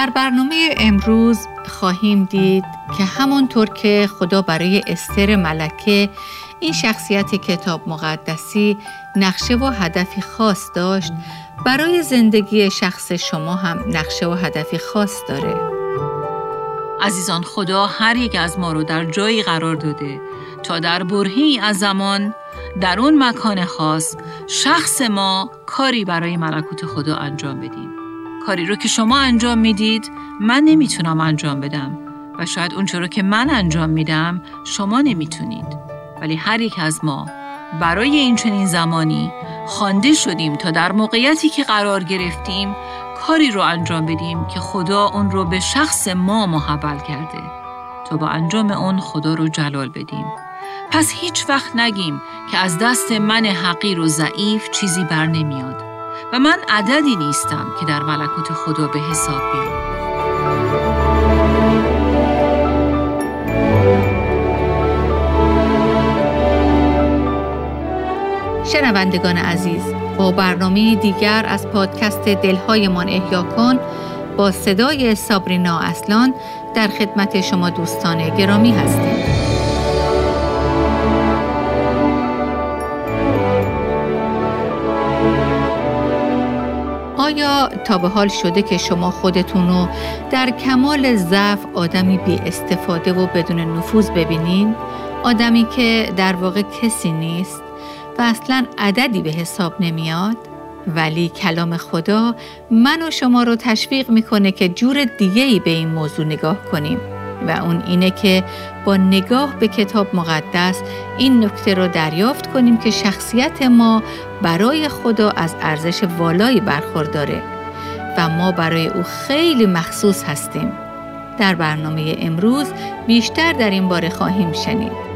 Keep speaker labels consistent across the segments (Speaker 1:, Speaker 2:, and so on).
Speaker 1: در برنامه امروز خواهیم دید که همانطور که خدا برای استر ملکه این شخصیت کتاب مقدسی نقشه و هدفی خاص داشت برای زندگی شخص شما هم نقشه و هدفی خاص داره.
Speaker 2: عزیزان خدا هر یک از ما رو در جایی قرار داده تا در برهی از زمان در اون مکان خاص شخص ما کاری برای ملکوت خدا انجام بدیم. کاری رو که شما انجام می‌دید من نمی‌تونم انجام بدم. و شاید اونچه رو که من انجام میدم شما نمی‌تونید. ولی هر یک از ما برای این چنین زمانی خوانده شدیم تا در موقعیتی که قرار گرفتیم کاری رو انجام بدیم که خدا اون رو به شخص ما محول کرده. تا با انجام اون خدا رو جلال بدیم. پس هیچ وقت نگیم که از دست من حقیر و ضعیف چیزی بر نمیاد. و من عددی نیستم که در ملکوت خدا به حساب بیام.
Speaker 1: شنوندگان عزیز با برنامه دیگر از پادکست دلهایمان احیا کن با صدای سابرینا اصلان در خدمت شما دوستان گرامی هستیم. آیا تا به حال شده که شما خودتون رو در کمال ضعف آدمی بی استفاده و بدون نفوذ ببینین؟ آدمی که در واقع کسی نیست و اصلا عددی به حساب نمیاد؟ ولی کلام خدا من و شما رو تشویق می‌کنه که جور دیگه ای به این موضوع نگاه کنیم و اون اینه که با نگاه به کتاب مقدس این نکته رو دریافت کنیم که شخصیت ما برای خدا از ارزش والایی برخورداره و ما برای او خیلی مخصوص هستیم. در برنامه امروز بیشتر در این باره خواهیم شنید.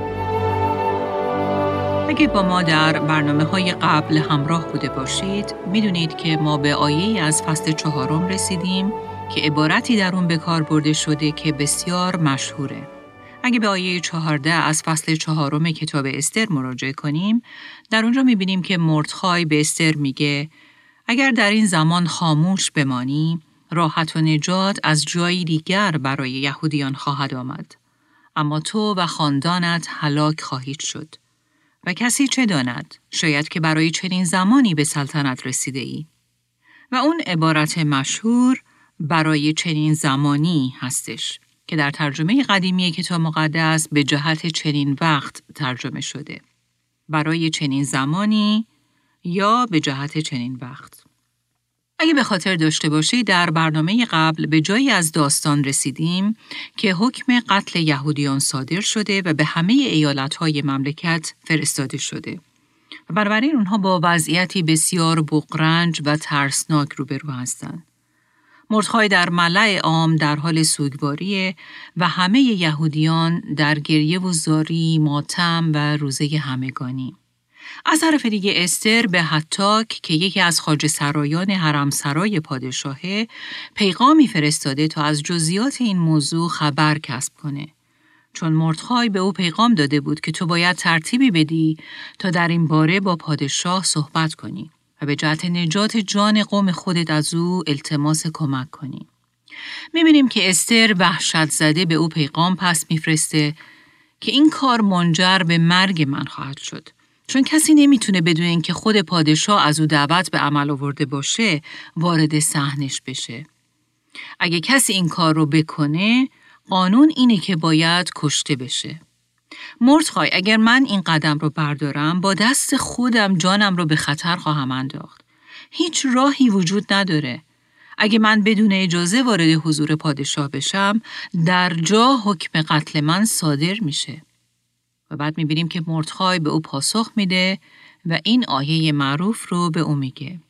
Speaker 2: اگه با ما در برنامه های قبل همراه بوده باشید می‌دونید که ما به آیه از فصل چهارم رسیدیم که عبارتی در اون به کار برده شده که بسیار مشهوره. اگه به آیه چهارده از فصل چهارم کتاب استر مراجعه کنیم، در اونجا می‌بینیم که مردخای به استر میگه اگر در این زمان خاموش بمانی، راحت و نجات از جایی دیگر برای یهودیان خواهد آمد. اما تو و خاندانت هلاک خواهید شد. و کسی چه داند؟ شاید که برای چنین زمانی به سلطنت رسیده ای. و اون عبارت مشهور برای چنین زمانی هستش که در ترجمه قدیمی کتاب مقدس به جهت چنین وقت ترجمه شده. برای چنین زمانی یا به جهت چنین وقت. اگه به خاطر داشته باشی در برنامه قبل به جایی از داستان رسیدیم که حکم قتل یهودیان صادر شده و به همه ایالتهای مملکت فرستاده شده. و بنابراین اونها با وضعیتی بسیار بقرنج و ترسناک روبرو هستند. مردخای در ملع عام در حال سوگواریه و همه یهودیان در گریه و زاری، ماتم و روزه همگانی. از طرف دیگه استر به حتاک که یکی از خاج سرایان حرم سرای پادشاهه پیغامی فرستاده تا از جزیات این موضوع خبر کسب کنه. چون مردخای به او پیغام داده بود که تو باید ترتیبی بدی تا در این باره با پادشاه صحبت کنی. و به جهت نجات جان قوم خودت از او التماس کمک کنی. می‌بینیم که استر وحشت زده به او پیغام پس میفرسته که این کار منجر به مرگ من خواهد شد. چون کسی نمی‌تونه بدون اینکه خود پادشاه از او دعوت به عمل آورده باشه وارد صحنش بشه. اگه کسی این کار رو بکنه قانون اینه که باید کشته بشه. مرتخای اگر من این قدم رو بردارم با دست خودم جانم رو به خطر خواهم انداخت. هیچ راهی وجود نداره. اگه من بدون اجازه وارد حضور پادشاه بشم در جا حکم قتل من صادر میشه. و بعد می‌بینیم که مرتخای به او پاسخ میده و این آیه معروف رو به او میگه.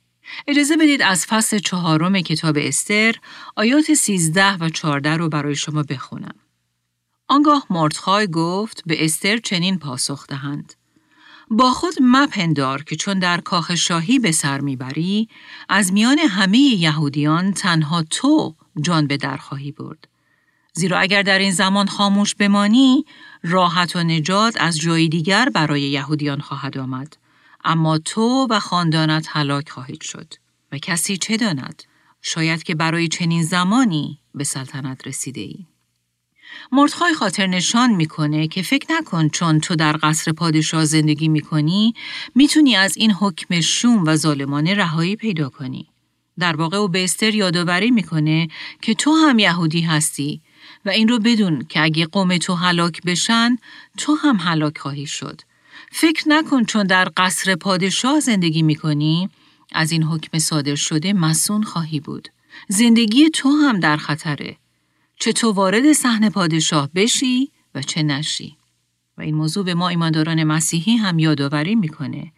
Speaker 2: اجازه بدید از فصل چهارم کتاب استر آیات 13 و 14 رو برای شما بخونم. آنگاه مردخای گفت به استر چنین پاسخ دهند. با خود مپندار که چون در کاخ شاهی به سر می‌بری از میان همه یهودیان تنها تو جان به در خواهی برد. زیرا اگر در این زمان خاموش بمانی راحت و نجات از جای دیگر برای یهودیان خواهد آمد. اما تو و خاندانت هلاک خواهید شد. و کسی چه داند؟ شاید که برای چنین زمانی به سلطنت رسیده ای. مردخای خاطر نشان می‌کنه که فکر نکن چون تو در قصر پادشاه زندگی می‌کنی می‌تونی از این حکم شوم و ظالمانه رهایی پیدا کنی. در واقع او به استر یادآوری می‌کنه که تو هم یهودی هستی و این رو بدون که اگه قوم تو هلاک بشن تو هم هلاک خواهی شد. فکر نکن چون در قصر پادشاه زندگی می‌کنی از این حکم صادر شده مسون خواهی بود. زندگی تو هم در خطره. چه تو وارد صحنه پادشاه بشی و چه نشی. و این موضوع به ما ایمانداران مسیحی هم یادآوری می‌کنه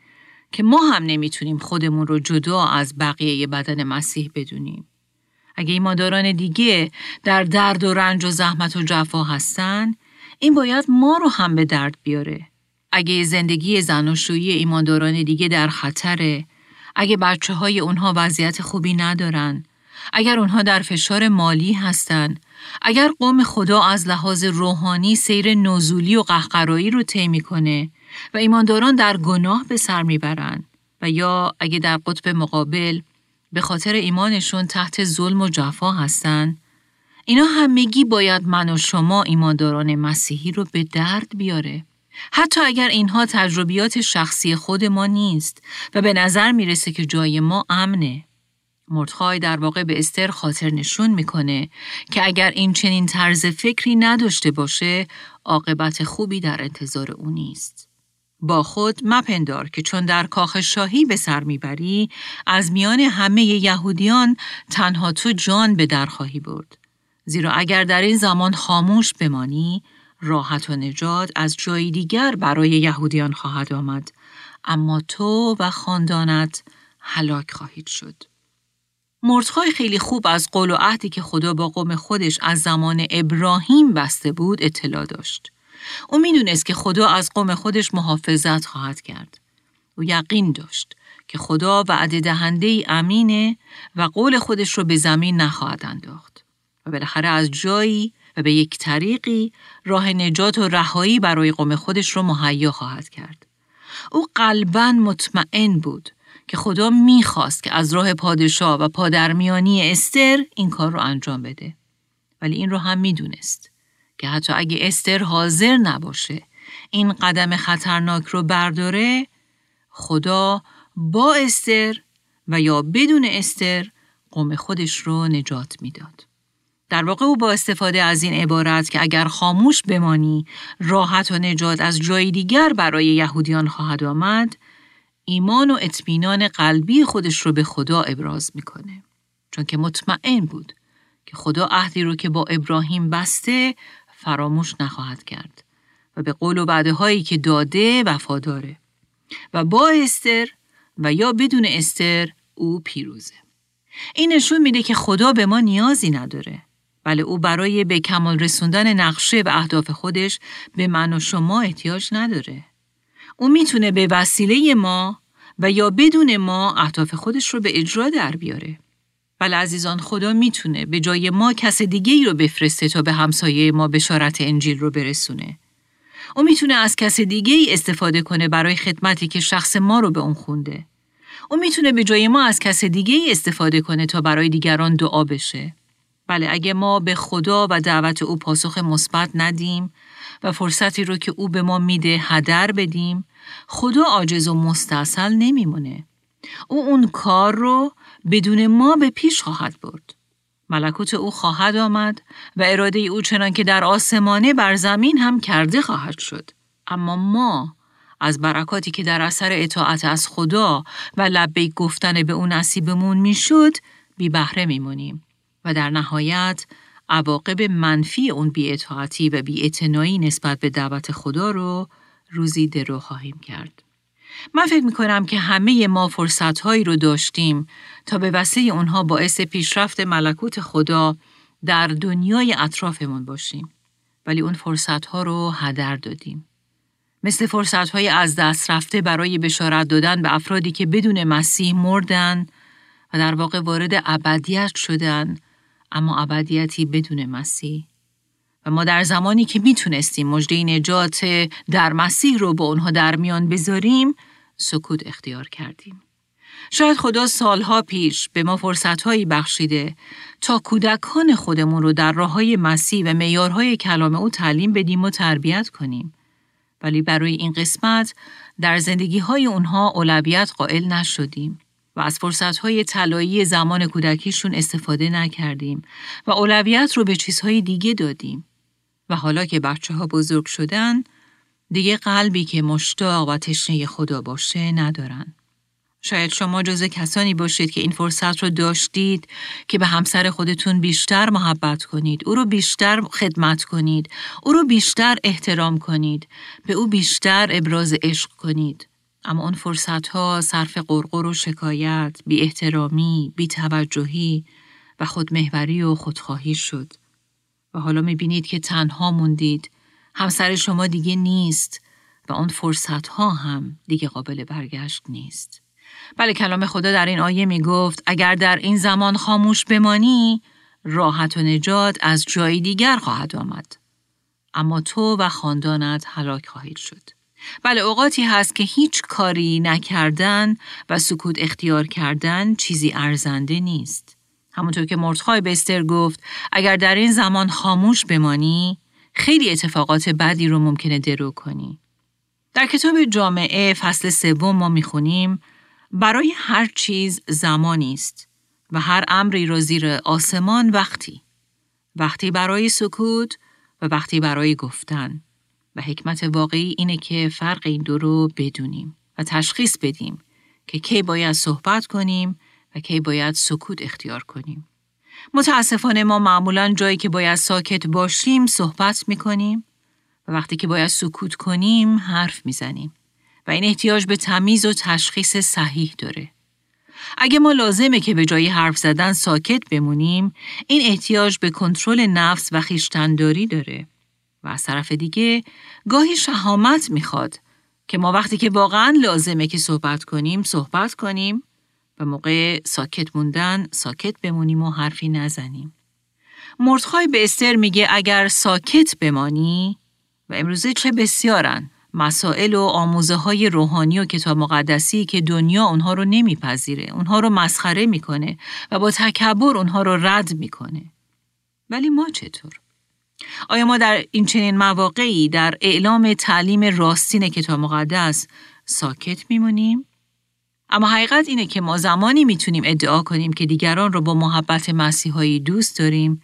Speaker 2: که ما هم نمی‌تونیم خودمون رو جدا از بقیه بدن مسیح بدونیم. اگه ایمانداران دیگه در درد و رنج و زحمت و جفا هستن، این باید ما رو هم به درد بیاره. اگه زندگی زناشویی ایمانداران دیگه در خطره، اگه بچه های اونها وضعیت خوبی ندارن، اگر اونها در فشار مالی هستن، اگر قوم خدا از لحاظ روحانی سیر نزولی و قهقرایی رو طی می‌کنه و ایمانداران در گناه به سر می‌برن و یا اگه در قطب مقابل به خاطر ایمانشون تحت ظلم و جفا هستن اینا همگی باید من و شما ایمانداران مسیحی رو به درد بیاره. حتی اگر اینها تجربیات شخصی خود ما نیست و به نظر می‌رسه که جای ما امنه. مردخای در واقع به استر خاطر نشون می‌کنه که اگر این چنین طرز فکری نداشته باشه عاقبت خوبی در انتظار او نیست. با خود مپندار که چون در کاخ شاهی به سر می‌بری از میان همه یهودیان تنها تو جان به در خواهی برد. زیرا اگر در این زمان خاموش بمانی راحت و نجات از جای دیگر برای یهودیان خواهد آمد اما تو و خاندانت هلاک خواهید شد. مردخای خیلی خوب از قول و عهدی که خدا با قوم خودش از زمان ابراهیم بسته بود اطلاع داشت. او می‌دونست که خدا از قوم خودش محافظت خواهد کرد. او یقین داشت که خدا وعده دهنده ای امینه و قول خودش رو به زمین نخواهد انداخت. و بالاخره از جایی و به یک طریقی راه نجات و رهایی برای قوم خودش رو مهیا خواهد کرد. او قلبا مطمئن بود که خدا می‌خواست که از راه پادشاه و پادرمیانی استر این کار رو انجام بده. ولی این رو هم می‌دونست که حتی اگه استر حاضر نباشه این قدم خطرناک رو برداره خدا با استر و یا بدون استر قوم خودش رو نجات می‌داد. در واقع او با استفاده از این عبارت که اگر خاموش بمانی راحت و نجات از جای دیگر برای یهودیان خواهد آمد ایمان و اطمینان قلبی خودش رو به خدا ابراز می‌کنه. چون که مطمئن بود که خدا عهدی رو که با ابراهیم بسته فراموش نخواهد کرد و به قول و وعده هایی که داده وفاداره. و با استر و یا بدون استر او پیروزه. این نشون میده که خدا به ما نیازی نداره. بله او برای به کمال رسوندن نقشه و اهداف خودش به من و شما احتیاج نداره. او می‌تونه به وسیله ما و یا بدون ما اهداف خودش رو به اجرا در بیاره. بله عزیزان خدا می‌تونه به جای ما کس دیگه ای رو بفرسته تا به همسایه ما بشارت انجیل رو برسونه. او می‌تونه از کس دیگه ای استفاده کنه برای خدمتی که شخص ما رو به اون خونده. او می‌تونه به جای ما از کس دیگه ای استفاده کنه تا برای دیگران دعا بشه. بله اگه ما به خدا و دعوت او پاسخ مثبت ندیم و فرصتی رو که او به ما میده هدر بدیم خدا عاجز و مستاصل نمیمونه. او اون کار رو بدون ما به پیش خواهد برد. ملکوت او خواهد آمد و اراده او چنان که در آسمانه بر زمین هم کرده خواهد شد. اما ما از برکاتی که در اثر اطاعت از خدا و لبه گفتن به اون نصیبمون می‌شد بی بهره میمونیم و در نهایت عواقب منفی اون بیاطاعتی و بیاعتنایی نسبت به دعوت خدا رو روزی درو خواهیم کرد. من فکر می کنم که همه ما فرصت هایی رو داشتیم تا به وسیله اونها باعث پیشرفت ملکوت خدا در دنیای اطرافمون باشیم. ولی اون فرصت ها رو هدر دادیم. مثل فرصت های از دست رفته برای بشارت دادن به افرادی که بدون مسیح مردن و در واقع وارد ابدیت شدن اما ابدیتی بدون مسیح. و ما در زمانی که می‌تونستیم مجده نجات در مسیح رو با اونها در میان بذاریم سکوت اختیار کردیم. شاید خدا سالها پیش به ما فرصتهایی بخشیده تا کودکان خودمون رو در راه های مسیح و میارهای کلام او تعلیم بدیم و تربیت کنیم. ولی برای این قسمت در زندگی های اونها اولویت قائل نشدیم و از فرصت های طلایی زمان کودکیشون استفاده نکردیم و اولویت رو به چیزهای دیگه دادیم. و حالا که بچه ها بزرگ شدن، دیگه قلبی که مشتاق و تشنه خدا باشه ندارن. شاید شما جز کسانی باشید که این فرصت رو داشتید که به همسر خودتون بیشتر محبت کنید، او رو بیشتر خدمت کنید، او رو بیشتر احترام کنید، به او بیشتر ابراز عشق کنید. اما اون فرصت ها صرف قرقر و شکایت، بی احترامی، بی توجهی و خودمهوری و خودخواهی شد. و حالا می‌بینید که تنها موندید، همسر شما دیگه نیست و اون فرصت ها هم دیگه قابل برگشت نیست. بله کلام خدا در این آیه می گفت اگر در این زمان خاموش بمانی راحت و نجات از جای دیگر خواهد آمد. اما تو و خاندانت هلاک خواهید شد. بله اوقاتی هست که هیچ کاری نکردن و سکوت اختیار کردن چیزی ارزنده نیست. همونطور که مرتخای بستر گفت اگر در این زمان خاموش بمانی خیلی اتفاقات بدی رو ممکنه درو کنی. در کتاب جامعه فصل سوم ما می‌خونیم برای هر چیز زمانی است و هر امری را زیر آسمان وقتی. وقتی برای سکوت و وقتی برای گفتن. و حکمت واقعی اینه که فرق این دو رو بدونیم و تشخیص بدیم که کی باید صحبت کنیم و کی باید سکوت اختیار کنیم. متاسفانه ما معمولا جایی که باید ساکت باشیم صحبت می‌کنیم و وقتی که باید سکوت کنیم حرف می‌زنیم. و این احتیاج به تمیز و تشخیص صحیح داره. اگه ما لازمه که به جای حرف زدن ساکت بمونیم، این احتیاج به کنترل نفس و خیشتنداری داره. و از طرف دیگه گاهی شهامت می‌خواد که ما وقتی که واقعا لازمه که صحبت کنیم، صحبت کنیم و موقع ساکت موندن ساکت بمونیم و حرفی نزنیم. مردخای به استر میگه اگر ساکت بمانی و امروزه چه بسیارن مسائل و آموزه های روحانی و کتاب مقدسی که دنیا اونها رو نمیپذیره، اونها رو مسخره می‌کنه و با تکبر اونها رو رد می‌کنه. ولی ما چطور؟ آیا ما در این چنین مواقعی در اعلام تعلیم راستین کتاب مقدس ساکت میمونیم؟ اما حقیقت اینه که ما زمانی می‌تونیم ادعا کنیم که دیگران رو با محبت مسیحایی دوست داریم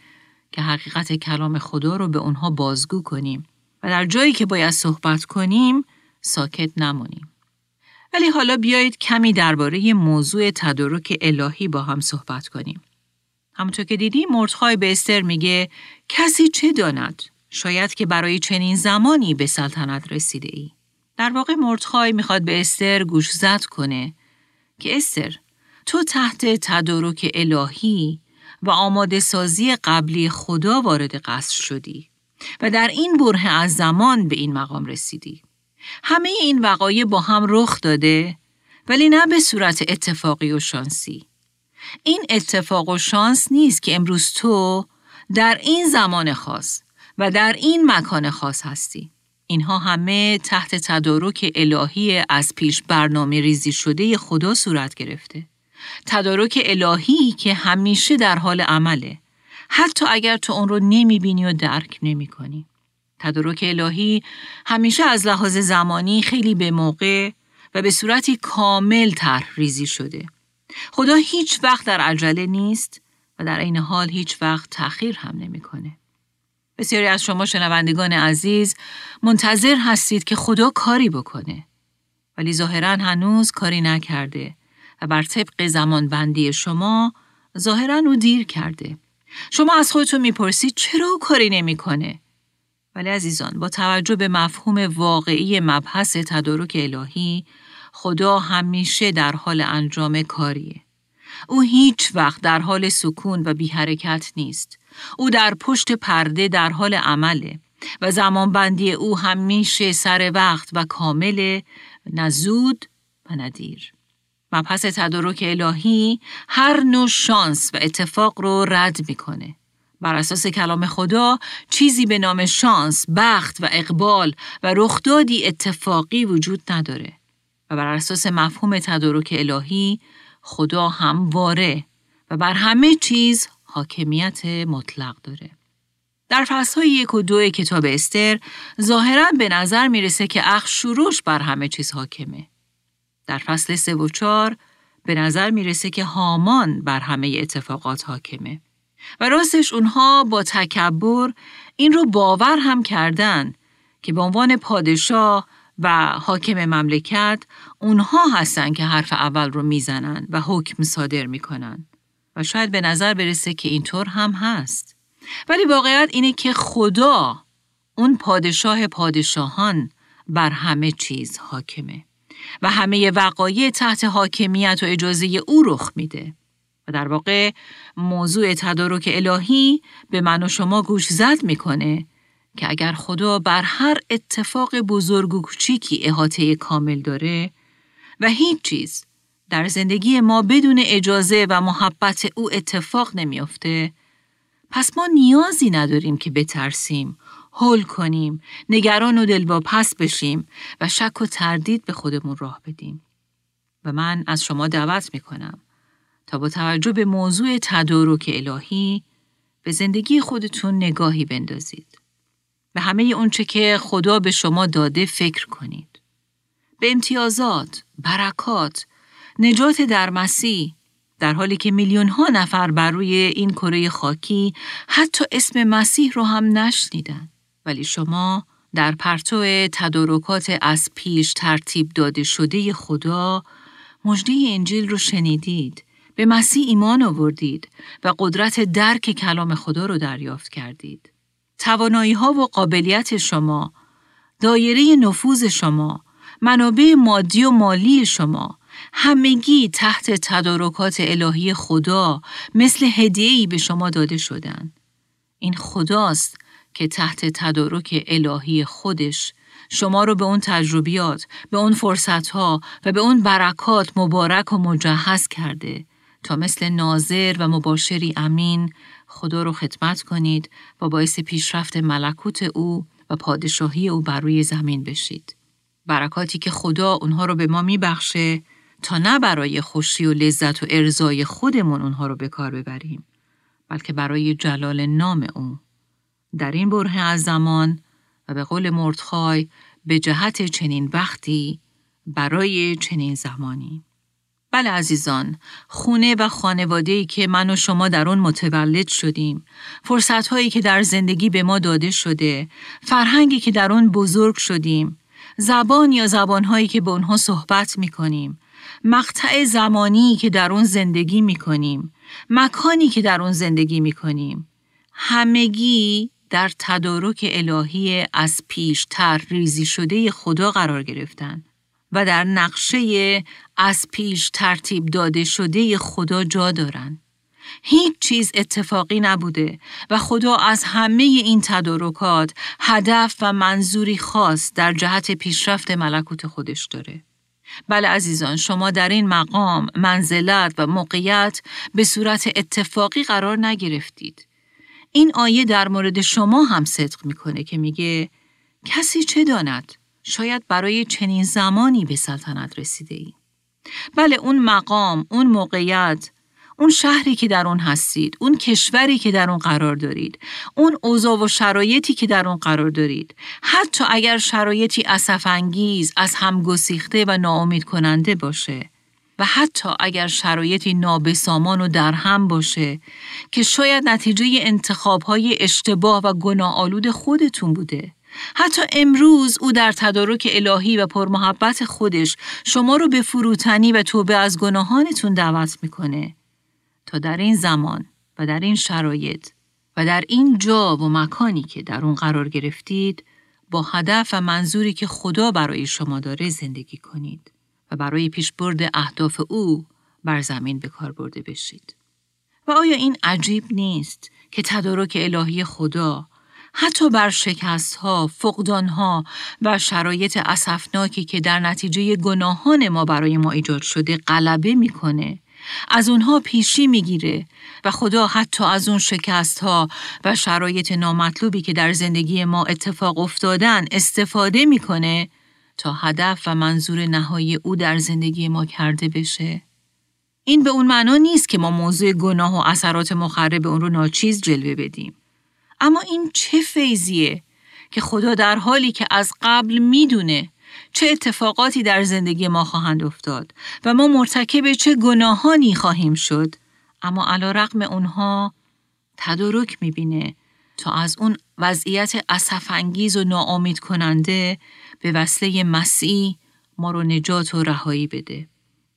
Speaker 2: که حقیقت کلام خدا رو به اونها بازگو کنیم و در جایی که باید صحبت کنیم ساکت نمونیم. ولی حالا بیایید کمی درباره موضوع تدارک الهی با هم صحبت کنیم. همونطور که دیدیم مردخای به استر میگه کسی چه داند؟ شاید که برای چنین زمانی به سلطنت رسیده ای. در واقع مردخای می‌خواد به استر گوش زد کنه که استر تو تحت تدارک الهی و آماده سازی قبلی خدا وارد قصر شدی و در این بره از زمان به این مقام رسیدی. همه این وقایع با هم رخ داده ولی نه به صورت اتفاقی و شانسی. این اتفاق و شانس نیست که امروز تو در این زمان خاص و در این مکان خاص هستی. اینها همه تحت تدارک الهی از پیش برنامه ریزی شده خدا صورت گرفته. تدارک الهی که همیشه در حال عمله. حتی اگر تو اون رو نمی‌بینی و درک نمی کنی. تدارک الهی همیشه از لحاظ زمانی خیلی به موقع و به صورتی کامل طرح ریزی شده. خدا هیچ وقت در عجله نیست و در این حال هیچ وقت تأخیر هم نمی‌کنه. بسیاری از شما شنوندگان عزیز منتظر هستید که خدا کاری بکنه. ولی ظاهرا هنوز کاری نکرده و بر طبق زمان بندی شما ظاهرا او دیر کرده. شما از خودتون می‌پرسید چرا او کاری نمی‌کنه؟ ولی عزیزان با توجه به مفهوم واقعی مبحث تدارک الهی خدا همیشه در حال انجام کاریه. او هیچ وقت در حال سکون و بی حرکت نیست. او در پشت پرده در حال عمله و زمانبندی او همیشه سر وقت و کامل نزود و ندیر. مبحث تدارک الهی هر نوع شانس و اتفاق رو رد می‌کنه. بر اساس کلام خدا چیزی به نام شانس، بخت و اقبال و رخدادی اتفاقی وجود نداره و بر اساس مفهوم تدارک الهی خدا همواره و بر همه چیز حاکمیت مطلق داره. در فصلهای یک و دو کتاب استر ظاهرا به نظر می‌رسه که اخ شروش بر همه چیز حاکمه. در فصل سه و چار به نظر می‌رسه که هامان بر همه اتفاقات حاکمه. و راستش اونها با تکبر این رو باور هم کردن که به عنوان پادشاه و حاکم مملکت اونها هستن که حرف اول رو می‌زنن و حکم صادر می‌کنن. و شاید به نظر برسه که اینطور هم هست. ولی واقعیت اینه که خدا اون پادشاه پادشاهان بر همه چیز حاکمه. و همه وقایع تحت حاکمیت و اجازه او رخ میده. و در واقع موضوع تدارک الهی به من و شما گوش زد می‌کنه که اگر خدا بر هر اتفاق بزرگ و کوچیکی احاطه کامل داره و هیچ چیز در زندگی ما بدون اجازه و محبت او اتفاق نمیافته پس ما نیازی نداریم که بترسیم هول کنیم نگران و دلواپس بشیم و شک و تردید به خودمون راه بدیم. و من از شما دعوت می‌کنم تا با توجه به موضوع تدارک الهی به زندگی خودتون نگاهی بندازید. به همه اونچه که خدا به شما داده فکر کنید. به امتیازات، برکات، نجات در مسیح، در حالی که میلیون ها نفر بر روی این کره خاکی حتی اسم مسیح رو هم نشنیدن. ولی شما در پرتو تدارکات از پیش ترتیب داده شده خدا مجده انجیل رو شنیدید به مسیح ایمان آوردید و قدرت درک کلام خدا رو دریافت کردید. توانایی ها و قابلیت شما، دایره نفوذ شما، منابع مادی و مالی شما، همگی تحت تدارکات الهی خدا مثل هدیه‌ای به شما داده شدن. این خداست که تحت تدارک الهی خودش شما رو به اون تجربیات، به اون فرصتها و به اون برکات مبارک و مجهز کرده تا مثل ناظر و مباشری امین خدا رو خدمت کنید و باعث پیشرفت ملکوت او و پادشاهی او بر روی زمین بشید. برکاتی که خدا اونها رو به ما میبخشه تا نه برای خوشی و لذت و ارزای خودمون اونها رو به کار ببریم بلکه برای جلال نام او. در این بره از زمان و به قول مردخای به جهت چنین وقتی برای چنین زمانی. بله عزیزان، خونه و خانواده که من و شما در اون متولد شدیم، فرصت هایی که در زندگی به ما داده شده، فرهنگی که در اون بزرگ شدیم، زبان یا زبان هایی که به اونها صحبت می کنیم، مقطع زمانی که در اون زندگی می کنیم، مکانی که در اون زندگی می کنیم، همگی در تدارک الهی از پیش تر ریزی شده خدا قرار گرفتن. و در نقشه از پیش ترتیب داده شده خدا جا دارن. هیچ چیز اتفاقی نبوده و خدا از همه این تدارکات هدف و منظوری خاص در جهت پیشرفت ملکوت خودش داره. بله عزیزان شما در این مقام منزلت و موقعیت به صورت اتفاقی قرار نگرفتید. این آیه در مورد شما هم صدق می‌کنه که میگه کسی چه داند؟ شاید برای چنین زمانی به سلطنت رسیده ای. بله اون مقام، اون موقعیت، اون شهری که در اون هستید، اون کشوری که در اون قرار دارید، اون اوضاع و شرایطی که در اون قرار دارید، حتی اگر شرایطی انگیز، از هم گسیخته و ناامید کننده باشه، و حتی اگر شرایطی نابسامان و در هم باشه که شاید نتیجه انتخابهای اشتباه و گناه آلود خودتون بوده حتی امروز او در تدارک الهی و پرمحبت خودش شما رو به فروتنی و توبه از گناهانتون دعوت می‌کنه تا در این زمان و در این شرایط و در این جا و مکانی که در اون قرار گرفتید با هدف و منظوری که خدا برای شما داره زندگی کنید و برای پیشبرد اهداف او بر زمین به کار برده بشید. و آیا این عجیب نیست که تدارک الهی خدا حتی بر شکست ها، فقدان ها و شرایط اسفناکی که در نتیجه گناهان ما برای ما ایجاد شده غلبه می‌کنه از اونها پیشی می‌گیره و خدا حتی از اون شکست ها و شرایط نامطلوبی که در زندگی ما اتفاق افتادن استفاده می‌کنه تا هدف و منظور نهایی او در زندگی ما کرده بشه این به اون معنا نیست که ما موضوع گناه و اثرات مخرب اون رو ناچیز جلوه بدیم. اما این چه فیضیه که خدا در حالی که از قبل می‌دونه چه اتفاقاتی در زندگی ما خواهند افتاد و ما مرتکب چه گناهانی خواهیم شد اما علا رقم اونها تدارک می‌بینه تا از اون وضعیت اصفانگیز و ناامید کننده به وسیله مسیح ما رو نجات و رهایی بده.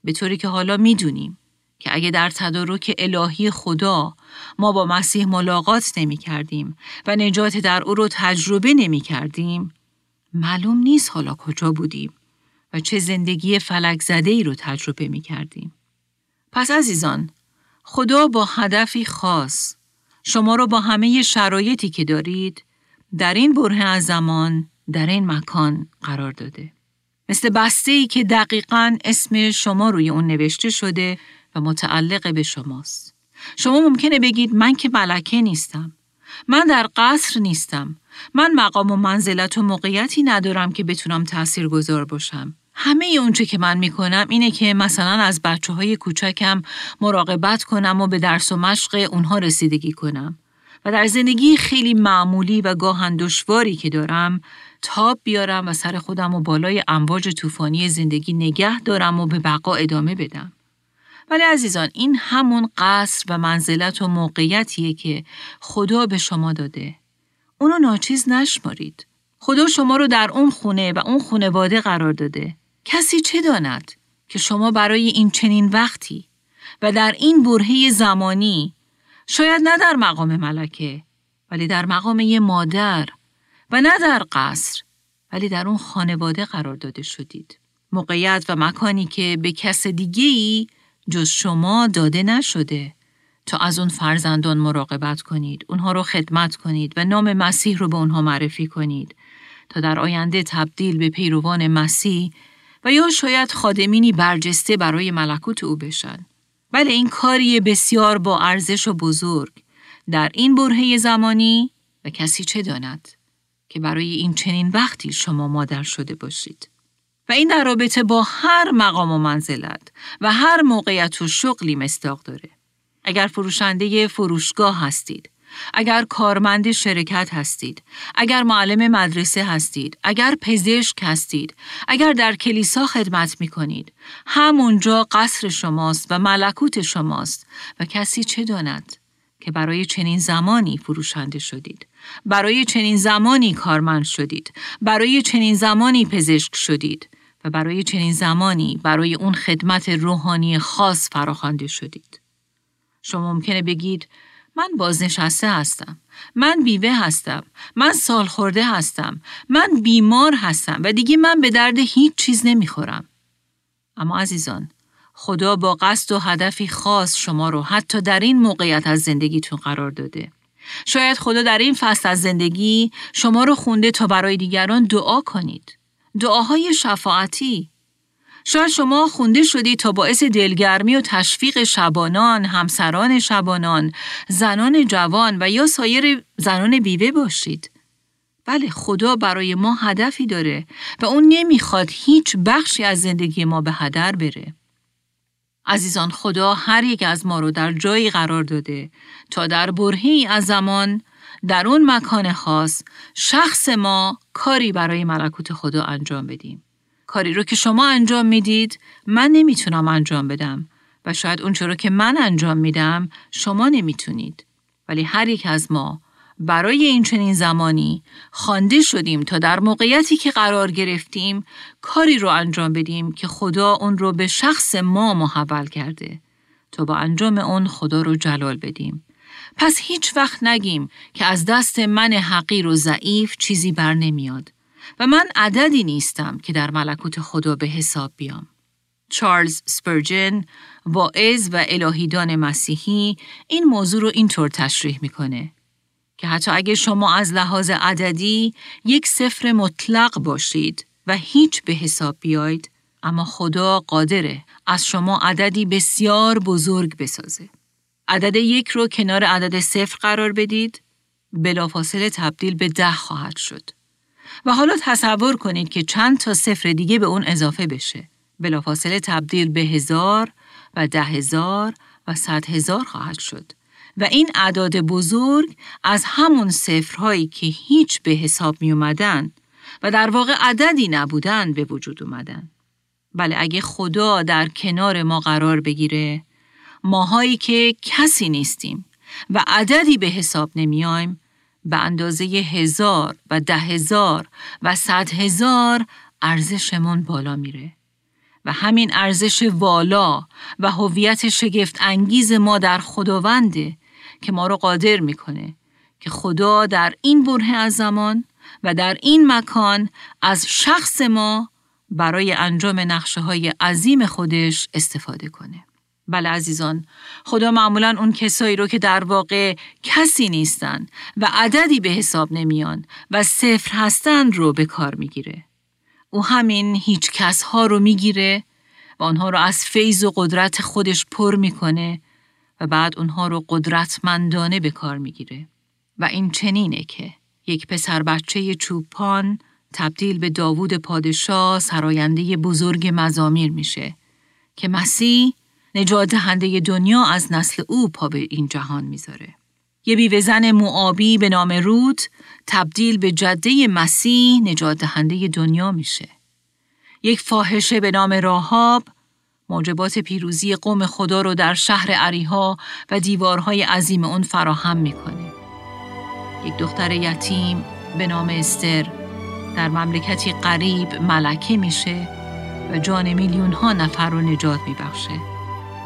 Speaker 2: به طوری که حالا می‌دونیم که اگه در تدارک الهی خدا ما با مسیح ملاقات نمی کردیم و نجات در او رو تجربه نمی کردیم معلوم نیست حالا کجا بودیم و چه زندگی فلک زده ای رو تجربه می کردیم. پس عزیزان خدا با هدفی خاص شما رو با همه شرایطی که دارید در این بره از زمان در این مکان قرار داده. مثل بسته ای که دقیقا اسم شما روی اون نوشته شده و متعلق به شماست. شما ممکنه بگید من که ملکه نیستم. من در قصر نیستم. من مقام و منزلت و موقعیتی ندارم که بتونم تأثیر گذار باشم. همه اونچه که من می‌کنم اینه که مثلا از بچه های کوچکم مراقبت کنم و به درس و مشق اونها رسیدگی کنم. و در زندگی خیلی معمولی و گاهن دشواری که دارم تاب بیارم و سر خودم و بالای امواج طوفانی زندگی نگه دارم و به بقا ادامه بدم. ولی عزیزان این همون قصر و منزلت و موقعیتیه که خدا به شما داده. اونو ناچیز نشمارید. خدا شما رو در اون خونه و اون خونواده قرار داده. کسی چه داند که شما برای این چنین وقتی و در این برهه زمانی شاید نه در مقام ملکه ولی در مقام یه مادر و نه در قصر ولی در اون خانواده قرار داده شدید. موقعیت و مکانی که به کس دیگه ای جز شما داده نشده تا از اون فرزندان مراقبت کنید، اونها رو خدمت کنید و نام مسیح رو به اونها معرفی کنید تا در آینده تبدیل به پیروان مسیح و یا شاید خادمینی برجسته برای ملکوت او بشن. بله این کاری بسیار با ارزش و بزرگ در این برهه زمانی و کسی چه داند که برای این چنین وقتی شما مادر شده باشید. و این در رابطه با هر مقام و منزلت و هر موقعیت و شغلی مستاق داره. اگر فروشنده فروشگاه هستید، اگر کارمند شرکت هستید، اگر معلم مدرسه هستید، اگر پزشک هستید، اگر در کلیسا خدمت می کنید، همونجا قصر شماست و ملکوت شماست و کسی چه داند که برای چنین زمانی فروشنده شدید، برای چنین زمانی کارمند شدید، برای چنین زمانی پزشک شدید و برای چنین زمانی برای اون خدمت روحانی خاص فراخوانده شدید. شما ممکنه بگید من بازنشسته هستم. من بیوه هستم. من سال خورده هستم. من بیمار هستم و دیگه من به درد هیچ چیز نمی‌خورم. اما عزیزان، خدا با قصد و هدفی خاص شما رو حتی در این موقعیت از زندگیتون قرار داده. شاید خدا در این فصل از زندگی شما رو خونده تا برای دیگران دعا کنید. دعاهای شفاعتی شاید شما خونده شدید تا باعث دلگرمی و تشویق شبانان، همسران شبانان، زنان جوان و یا سایر زنان بیوه باشید. بله خدا برای ما هدفی داره و اون نمی‌خواد هیچ بخشی از زندگی ما به هدر بره. عزیزان خدا هر یک از ما رو در جایی قرار داده تا در برهی از زمان در اون مکان خاص شخص ما کاری برای ملکوت خدا انجام بدیم. کاری رو که شما انجام می‌دید من نمی‌تونم انجام بدم و شاید اون رو که من انجام میدم شما نمی‌تونید. ولی هر یک از ما برای این چنین زمانی خوانده شدیم تا در موقعیتی که قرار گرفتیم کاری رو انجام بدیم که خدا اون رو به شخص ما محول کرده تا با انجام اون خدا رو جلال بدیم. پس هیچ وقت نگیم که از دست من حقیر و ضعیف چیزی بر نمیاد و من عددی نیستم که در ملکوت خدا به حساب بیام. چارلز سپرجن واعظ و الهیدان مسیحی این موضوع رو اینطور تشریح می‌کنه که حتی اگه شما از لحاظ عددی یک صفر مطلق باشید و هیچ به حساب بیاید اما خدا قادره از شما عددی بسیار بزرگ بسازه. عدد یک رو کنار عدد صفر قرار بدید بلافاصله تبدیل به ده خواهد شد. و حالا تصور کنید که چند تا صفر دیگه به اون اضافه بشه. بلافاصله تبدیل به هزار و ده هزار و صد هزار خواهد شد. و این اعداد بزرگ از همون صفرهایی که هیچ به حساب می اومدن و در واقع عددی نبودن به وجود اومدن. بله اگه خدا در کنار ما قرار بگیره ماهایی که کسی نیستیم و عددی به حساب نمیایم به اندازه هزار و ده هزار و صد هزار ارزشمون بالا میره و همین ارزش والا و هویت شگفت انگیز ما در خداونده که ما رو قادر می‌کنه که خدا در این بره از زمان و در این مکان از شخص ما برای انجام نقشه های عظیم خودش استفاده کنه. بله عزیزان خدا معمولا اون کسایی رو که در واقع کسی نیستن و عددی به حساب نمیان و صفر هستن رو به کار می‌گیره. او همین هیچ کس ها رو می‌گیره و آنها رو از فیض و قدرت خودش پر می‌کنه و بعد اونها رو قدرتمندانه به کار می‌گیره. و این چنینه که یک پسر بچه چوپان تبدیل به داوود پادشاه سراینده بزرگ مزامیر میشه که مسیح نجات دهنده دنیا از نسل او پا به این جهان می‌ذاره. یه بیوه زن معابی به نام روت تبدیل به جده مسیح نجات دهنده دنیا میشه. یک فاحشه به نام راهاب موجبات پیروزی قوم خدا رو در شهر عریها و دیوارهای عظیم اون فراهم می‌کنه. یک دختر یتیم به نام استر در مملکتی قریب ملکه میشه و جان میلیون ها نفر رو نجات میبخشه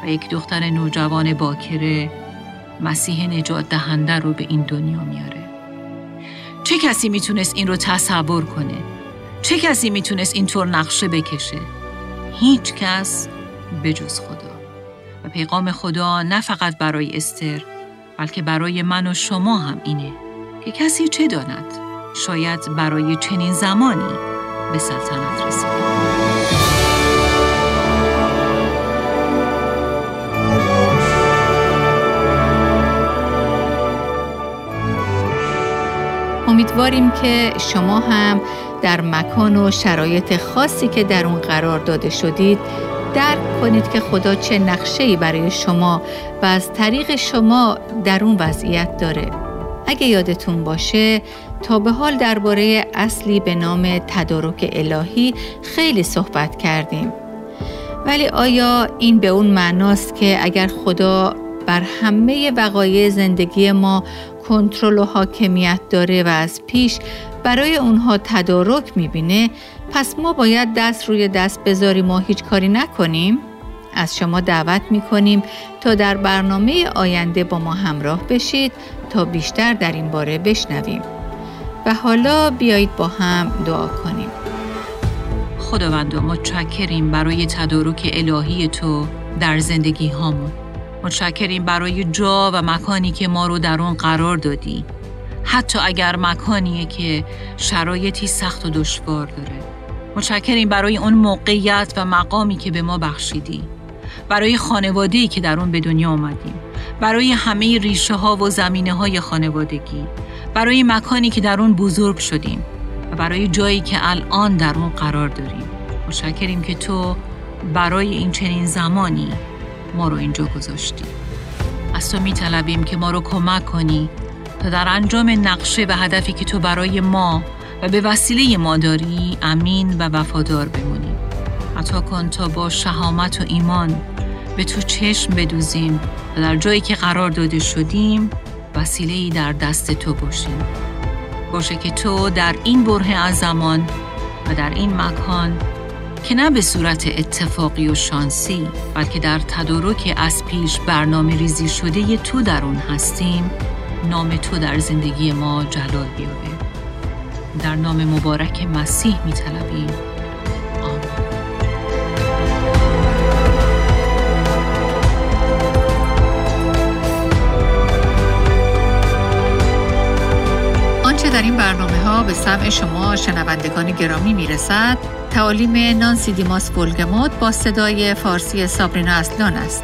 Speaker 2: و یک دختر نوجوان باکره مسیح نجات دهنده رو به این دنیا میاره. چه کسی می‌تونست این رو تصور کنه؟ چه کسی می‌تونست اینطور نقشه بکشه؟ هیچ کس به جز خدا. و پیغام خدا نه فقط برای استر بلکه برای من و شما هم اینه که کسی چه داند شاید برای چنین زمانی به سلطنت رسیده.
Speaker 1: امیدواریم که شما هم در مکان و شرایط خاصی که در اون قرار داده شدید درک کنید که خدا چه نقشه‌ای برای شما و از طریق شما در اون وضعیت داره. اگه یادتون باشه تا به حال درباره اصلی به نام تدارک الهی خیلی صحبت کردیم. ولی آیا این به اون معناست که اگر خدا بر همه وقایع زندگی ما کنترل و حاکمیت داره و از پیش برای اونها تدارک می‌بینه پس ما باید دست روی دست بذاریم و هیچ کاری نکنیم؟ از شما دعوت می‌کنیم تا در برنامه آینده با ما همراه بشید تا بیشتر در این باره بشنویم. و حالا بیایید با هم دعا کنیم.
Speaker 2: خداوند متشکریم برای تدارک الهی تو در زندگی هامون. متشکریم برای جا و مکانی که ما رو در اون قرار دادی. حتی اگر مکانیه که شرایطی سخت و دشوار داره. متشکریم برای اون موقعیت و مقامی که به ما بخشیدی. برای خانواده‌ای که در اون به دنیا آمدیم. برای همه ریشه ها و زمینه های خانوادگی. برای مکانی که در اون بزرگ شدیم. و برای جایی که الان در اون قرار داریم. متشکریم که تو برای این چنین زمانی ما رو اینجا گذاشتی. از تو می طلبیم که ما رو کمک کنی تا در انجام نقشه و هدفی که تو برای ما و به وسیله ما داری امین و وفادار بمونیم عطا کن تا با شهامت و ایمان به تو چشم بدوزیم و در جایی که قرار داده شدیم وسیله در دست تو باشیم. باشه که تو در این بره از زمان و در این مکان که نه به صورت اتفاقی و شانسی بلکه در تدارک از پیش برنامه ریزی شده تو در اون هستیم نام تو در زندگی ما جلال بیابه در نام مبارک مسیح می طلبیم
Speaker 1: آنچه در این برنامه به سمع شما شنوندگان گرامی می رسد تعالیم نانسی دیماس بولگموت با صدای فارسی سابرینا اصلان است.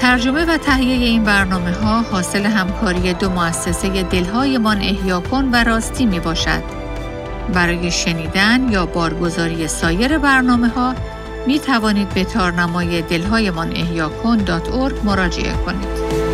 Speaker 1: ترجمه و تهیه این برنامه ها حاصل همکاری دو مؤسسه دلهایمان احیا کن و راستی می باشد. برای شنیدن یا بارگزاری سایر برنامه ها می توانید به تارنمای دلهایمان احیا کن مراجعه کنید.